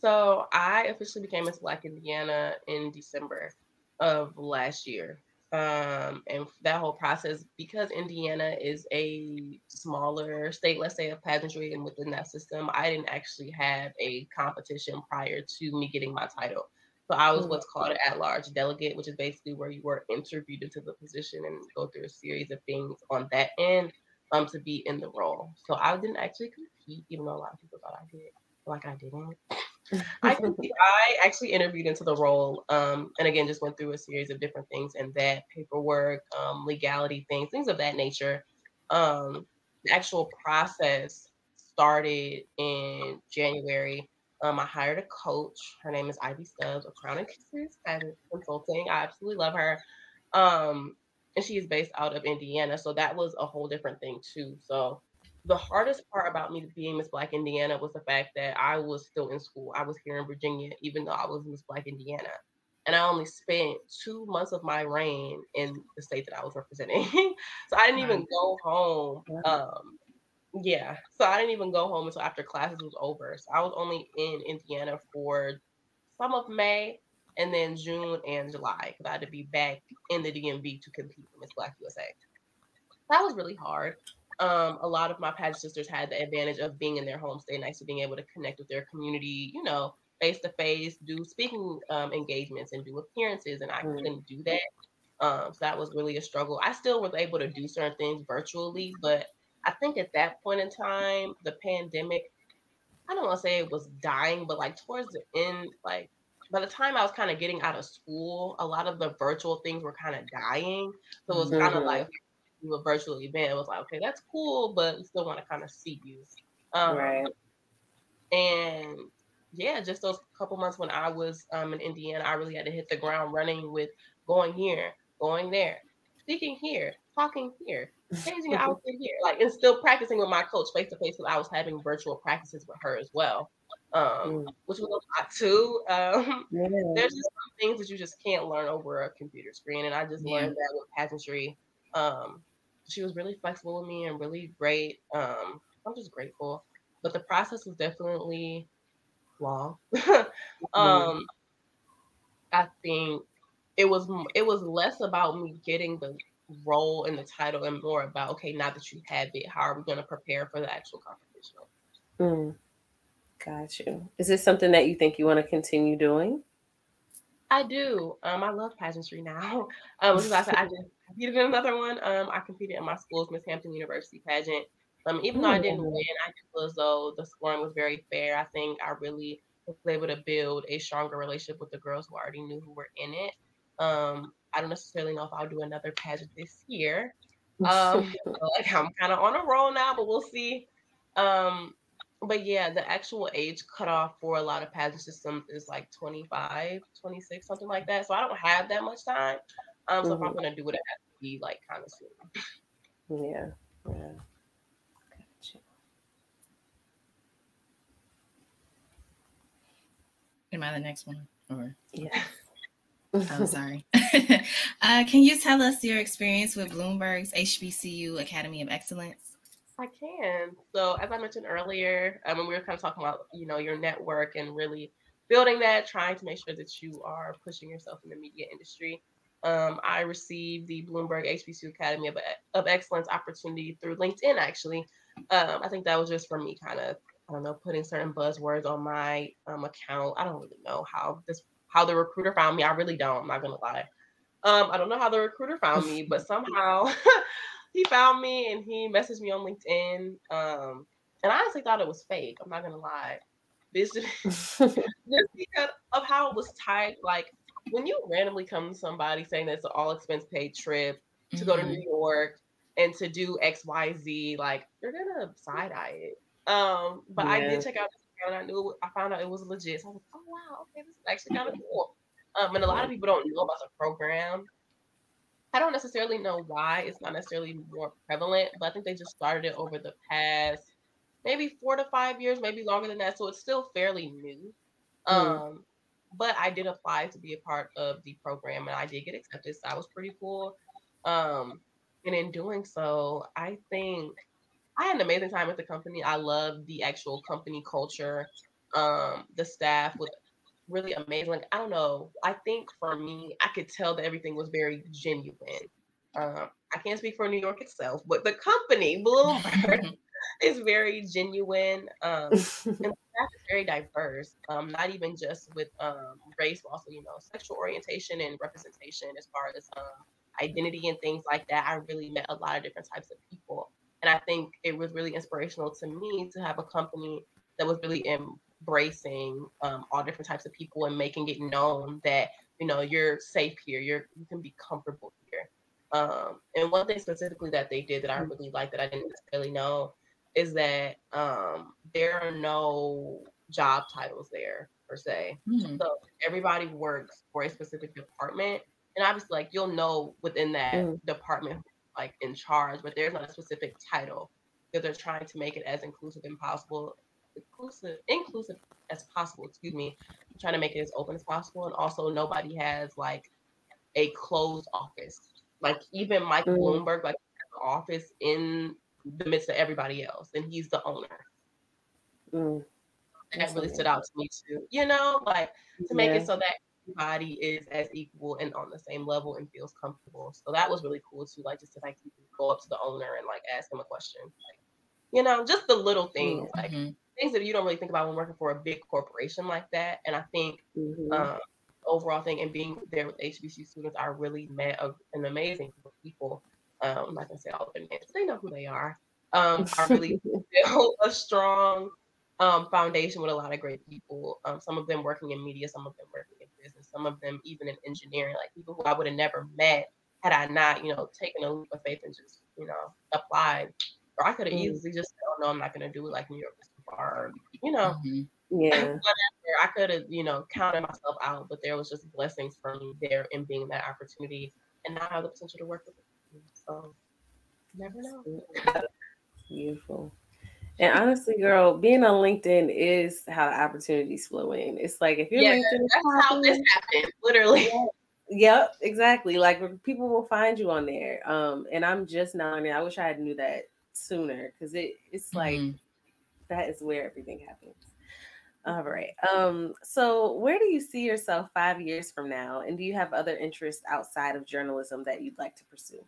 So, I officially became Miss Black Indiana in December of last year. Um, and that whole process, because Indiana is a smaller state, let's say, of pageantry, and within that system, I didn't actually have a competition prior to me getting my title. So I was mm. what's called an at-large delegate, which is basically where you were interviewed into the position and go through a series of things on that end um, to be in the role. So I didn't actually compete, even though a lot of people thought I did. Like I didn't. I I actually interviewed into the role, um, and again just went through a series of different things and that paperwork, um, legality things, things of that nature. Um, the actual process started in January um, I hired a coach. Her name is Ivy Stubbs of Crown and Kisses and Consulting. I absolutely love her. Um, and she is based out of Indiana. So that was a whole different thing too. So the hardest part about me being Miss Black Indiana was the fact that I was still in school. I was here in Virginia, even though I was Miss Black Indiana. And I only spent two months of my reign in the state that I was representing. so I didn't even go home um, yeah. So I didn't even go home until after classes was over. So I was only in Indiana for some of May and then June and July because I had to be back in the DMV to compete for Miss Black USA. That was really hard. Um, a lot of my pageant sisters had the advantage of being in their home state next to being able to connect with their community, you know, face to face, do speaking um, engagements and do appearances, and I mm. couldn't do that. Um, so that was really a struggle. I still was able to do certain things virtually, but I think at that point in time, the pandemic, I don't want to say it was dying, but like towards the end, like by the time I was kind of getting out of school, a lot of the virtual things were kind of dying. So it was mm-hmm. kind of like a virtual event. It was like, okay, that's cool, but we still want to kind of see you. Um, right. And yeah, just those couple months when I was um, in Indiana, I really had to hit the ground running with going here, going there, speaking here, talking here, changing outfit here, like and still practicing with my coach face to face because I was having virtual practices with her as well, um, mm. which was a lot too. Um, yeah. There's just some things that you just can't learn over a computer screen, and I just yeah. learned that with pageantry. Um, she was really flexible with me and really great. Um, I'm just grateful, but the process was definitely long. um, I think it was it was less about me getting the role and the title and more about okay now that you have it how are we going to prepare for the actual competition? Mm. got you. Is this something that you think you want to continue doing? I do. Um i love pageantry now. Um I, said, I just competed in another one. Um i competed in my school's miss hampton university pageant. Um even though i didn't mm. win i feel as though the scoring was very fair. I think i really was able to build a stronger relationship with the girls who already knew who were in it. Um, I don't necessarily know if I'll do another pageant this year. Um, like I'm kind of on a roll now, but we'll see. Um, but yeah, the actual age cutoff for a lot of pageant systems is like 25, 26, something like that. So I don't have that much time. Um, so mm-hmm. if I'm mm-hmm. gonna do it, it has to be like kind of soon. Yeah, yeah. Gotcha. Am I the next one? Or yeah. I'm sorry. uh, can you tell us your experience with Bloomberg's HBCU Academy of Excellence? I can. So, as I mentioned earlier, um, when we were kind of talking about, you know, your network and really building that, trying to make sure that you are pushing yourself in the media industry. Um, I received the Bloomberg HBCU Academy of, of Excellence opportunity through LinkedIn, actually. Um, I think that was just for me kind of, I don't know, putting certain buzzwords on my um, account. I don't really know how this how the recruiter found me. I really don't. I'm not gonna lie. Um, I don't know how the recruiter found me, but somehow he found me and he messaged me on LinkedIn. Um, and I honestly thought it was fake. I'm not gonna lie. This just, because of how it was tied. Like when you randomly come to somebody saying that it's an all expense paid trip to mm-hmm. go to New mm-hmm. York and to do X, Y, Z, like you're gonna side eye it. Um, but yeah. I did check out and I knew I found out it was legit. So I was like, oh wow, okay, this is actually kind of cool. Um, and a lot of people don't know about the program. I don't necessarily know why it's not necessarily more prevalent, but I think they just started it over the past maybe four to five years, maybe longer than that. So it's still fairly new. Mm. Um, but I did apply to be a part of the program and I did get accepted. So that was pretty cool. Um, and in doing so, I think I had an amazing time at the company. I love the actual company culture. Um, the staff was really amazing. Like, I don't know. I think for me, I could tell that everything was very genuine. Um, I can't speak for New York itself, but the company, Bloomberg, is very genuine. Um, and staff is very diverse. Um, not even just with um, race, but also, you know, sexual orientation and representation as far as um, identity and things like that. I really met a lot of different types of people. And I think it was really inspirational to me to have a company that was really embracing um, all different types of people and making it known that you know you're safe here, you're you can be comfortable here. Um, and one thing specifically that they did that I really liked that I didn't necessarily know is that um, there are no job titles there per se. Mm-hmm. So everybody works for a specific department. And obviously, like you'll know within that mm-hmm. department like in charge, but there's not a specific title because they're trying to make it as inclusive and possible, inclusive, inclusive as possible. Excuse me, trying to make it as open as possible, and also nobody has like a closed office. Like even Mike mm. Bloomberg, like office in the midst of everybody else, and he's the owner. Mm. That really stood out to me too. You know, like to make yeah. it so that everybody is as equal and on the same level and feels comfortable. So that was really cool too. Like just to like go up to the owner and like ask him a question. Like, you know, just the little things, mm-hmm. like things that you don't really think about when working for a big corporation like that. And I think mm-hmm. um, overall thing and being there with HBCU students, I really met a, an amazing group of people. Um, like I said, all of them, they know who they are. Um, I really built a strong um, foundation with a lot of great people. Um, some of them working in media, some of them working business, some of them even in engineering, like people who I would have never met had I not, you know, taken a leap of faith and just, you know, applied. Or I could have mm. easily just said, oh, no, I'm not going to do it like New York is far, or, you know. Mm-hmm. Yeah. Whatever. I could have, you know, counted myself out, but there was just blessings for me there in being that opportunity. And now I have the potential to work with them. So, never know. Beautiful. And honestly, girl, being on LinkedIn is how the opportunities flow in. It's like if you're yeah, LinkedIn, that's how this happened, literally. Yeah. Yep, exactly. Like people will find you on there. Um, and I'm just now. I mean, I wish I had knew that sooner because it it's like mm-hmm. that is where everything happens. All right. Um, so where do you see yourself five years from now? And do you have other interests outside of journalism that you'd like to pursue?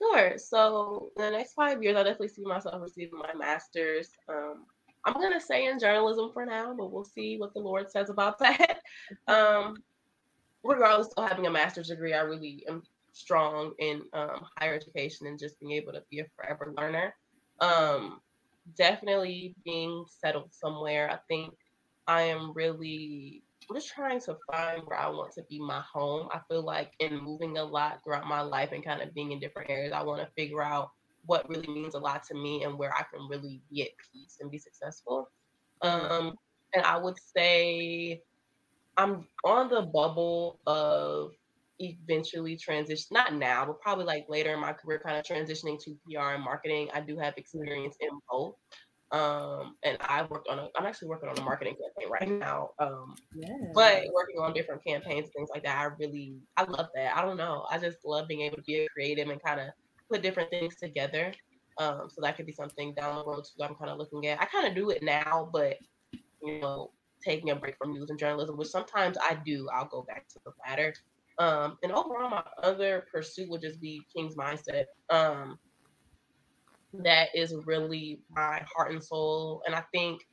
Sure. So in the next five years, I definitely see myself receiving my master's. Um, I'm gonna say in journalism for now, but we'll see what the Lord says about that. Um, regardless of having a master's degree, I really am strong in um, higher education and just being able to be a forever learner. Um, definitely being settled somewhere. I think I am really just trying to find where I want to be my home. I feel like in moving a lot throughout my life and kind of being in different areas, I want to figure out what really means a lot to me and where I can really be at peace and be successful. Um, and I would say I'm on the bubble of eventually transition, not now, but probably like later in my career, kind of transitioning to PR and marketing. I do have experience in both. Um, and I worked on a, I'm actually working on a marketing campaign right now. Um, yeah. but working on different campaigns and things like that, I really, I love that. I don't know. I just love being able to be creative and kind of put different things together. Um, so that could be something down the road too. I'm kind of looking at. I kind of do it now, but you know, taking a break from news and journalism, which sometimes I do. I'll go back to the latter. Um, and overall, my other pursuit would just be King's Mindset. Um, that is really my heart and soul. And I think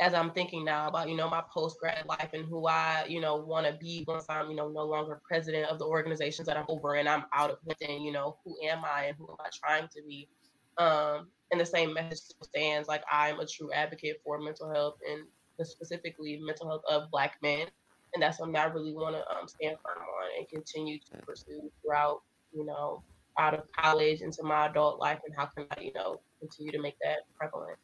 as I'm thinking now about, you know, my post grad life and who I, you know, want to be once I'm, you know, no longer president of the organizations that I'm over and I'm out of within, you know, who am I and who am I trying to be? Um, and the same message stands like I'm a true advocate for mental health and specifically mental health of Black men. And that's something I really want to um, stand firm on and continue to pursue throughout, you know, out of college into my adult life and how can I, you know, continue to make that prevalent.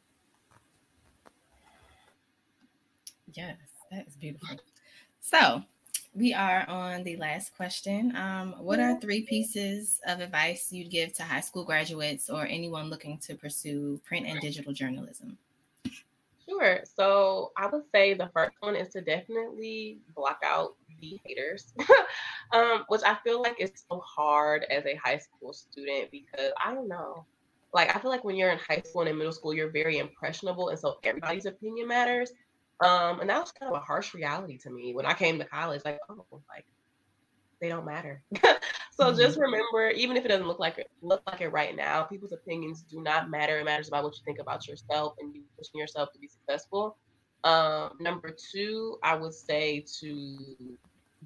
Yes, that is beautiful. So we are on the last question. Um, what are three pieces of advice you'd give to high school graduates or anyone looking to pursue print and digital journalism? Sure. So I would say the first one is to definitely block out the haters, um, which I feel like is so hard as a high school student because I don't know. Like I feel like when you're in high school and in middle school, you're very impressionable, and so everybody's opinion matters. Um, and that was kind of a harsh reality to me when I came to college. Like, oh, like they don't matter. so mm-hmm. just remember, even if it doesn't look like it look like it right now, people's opinions do not matter. It matters about what you think about yourself and you pushing yourself to be successful. Um, number two, I would say to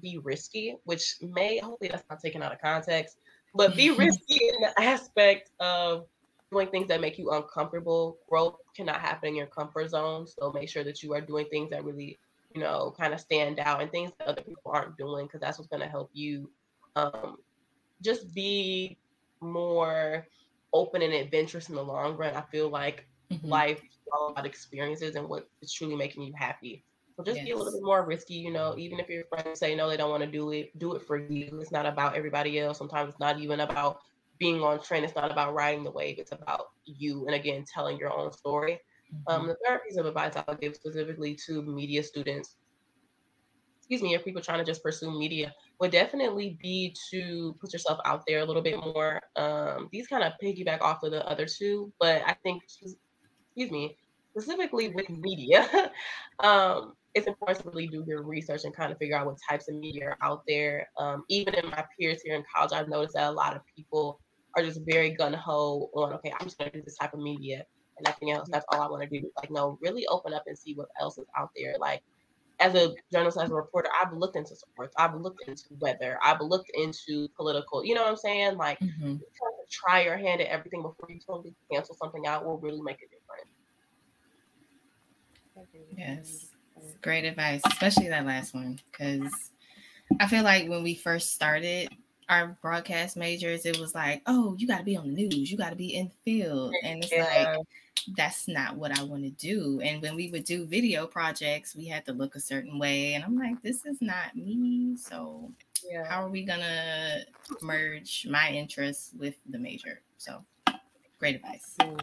be risky, which may hopefully that's not taken out of context, but be risky in the aspect of doing things that make you uncomfortable. Growth cannot happen in your comfort zone. So make sure that you are doing things that really, you know, kind of stand out and things that other people aren't doing because that's what's going to help you um, just be more open and adventurous in the long run. I feel like mm-hmm. life is all about experiences and what is truly making you happy. Just yes. be a little bit more risky, you know, even if your friends say no, they don't want to do it, do it for you. It's not about everybody else. Sometimes it's not even about being on trend. It's not about riding the wave. It's about you. And again, telling your own story. Um, mm-hmm. Um, the third piece of advice I would give specifically to media students, excuse me, if people trying to just pursue media, would definitely be to put yourself out there a little bit more. Um, these kind of piggyback off of the other two, but I think, excuse me, specifically with media, um, it's important to really do your research and kind of figure out what types of media are out there. Um, even in my peers here in college, I've noticed that a lot of people are just very gun ho on, okay, I'm just going to do this type of media and nothing else. That's all I want to do. Like, no, really open up and see what else is out there. Like, as a journalist, as a reporter, I've looked into sports, I've looked into weather, I've looked into political, you know what I'm saying? Like, mm-hmm. try your hand at everything before you totally cancel something out will really make a difference. Yes, great advice, especially that last one, because I feel like when we first started our broadcast majors, it was like, oh, you got to be on the news, you got to be in the field, and it's yeah. like that's not what I want to do. And when we would do video projects, we had to look a certain way, and I'm like, this is not me. So yeah. how are we gonna merge my interests with the major? So great advice. Mm.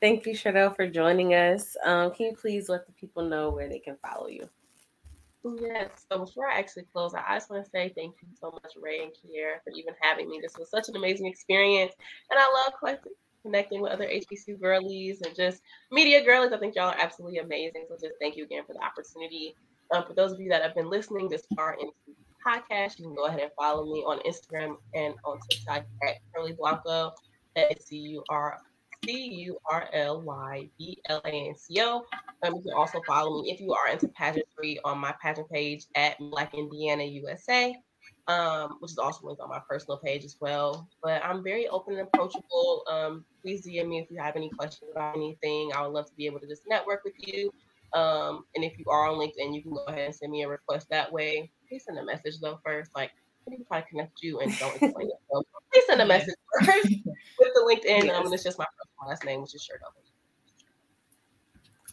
Thank you, Sherdell, for joining us. Um, can you please let the people know where they can follow you? Yes. So before I actually close, I just want to say thank you so much, Rae and Kierra, for even having me. This was such an amazing experience, and I love connecting with other HBCU girlies and just media girlies. I think y'all are absolutely amazing. So just thank you again for the opportunity. Um, for those of you that have been listening this far into the podcast, you can go ahead and follow me on Instagram and on TikTok at Curly Blanco. C U R C U R L Y B L A N C O. Um, you can also follow me if you are into pageantry on my pageant page at Black Indiana USA, um, which is also linked on my personal page as well. But I'm very open and approachable. Um, please DM me if you have any questions about anything. I would love to be able to just network with you. Um, and if you are on LinkedIn, you can go ahead and send me a request that way. Please send a message though first, like try to connect you and don't explain it. So please send a message first with the LinkedIn. Yes. Um, and it's just my last name, which is Shirt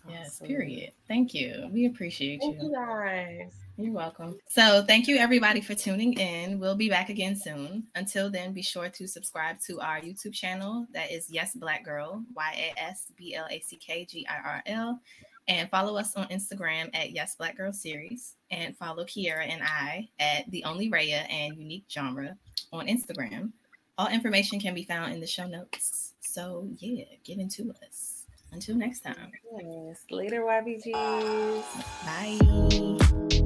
Yes, period. Thank you. We appreciate thank you. you guys. You're welcome. So, thank you everybody for tuning in. We'll be back again soon. Until then, be sure to subscribe to our YouTube channel. That is Yas Black Girl, Y A S B L A C K G I R L. And follow us on Instagram at Yas Black Girl Series. And follow Kierra and I at The Only Raya and Unique Genre on Instagram. All information can be found in the show notes. So, yeah, get into us. Until next time. Yes. Later, YBGs. Bye.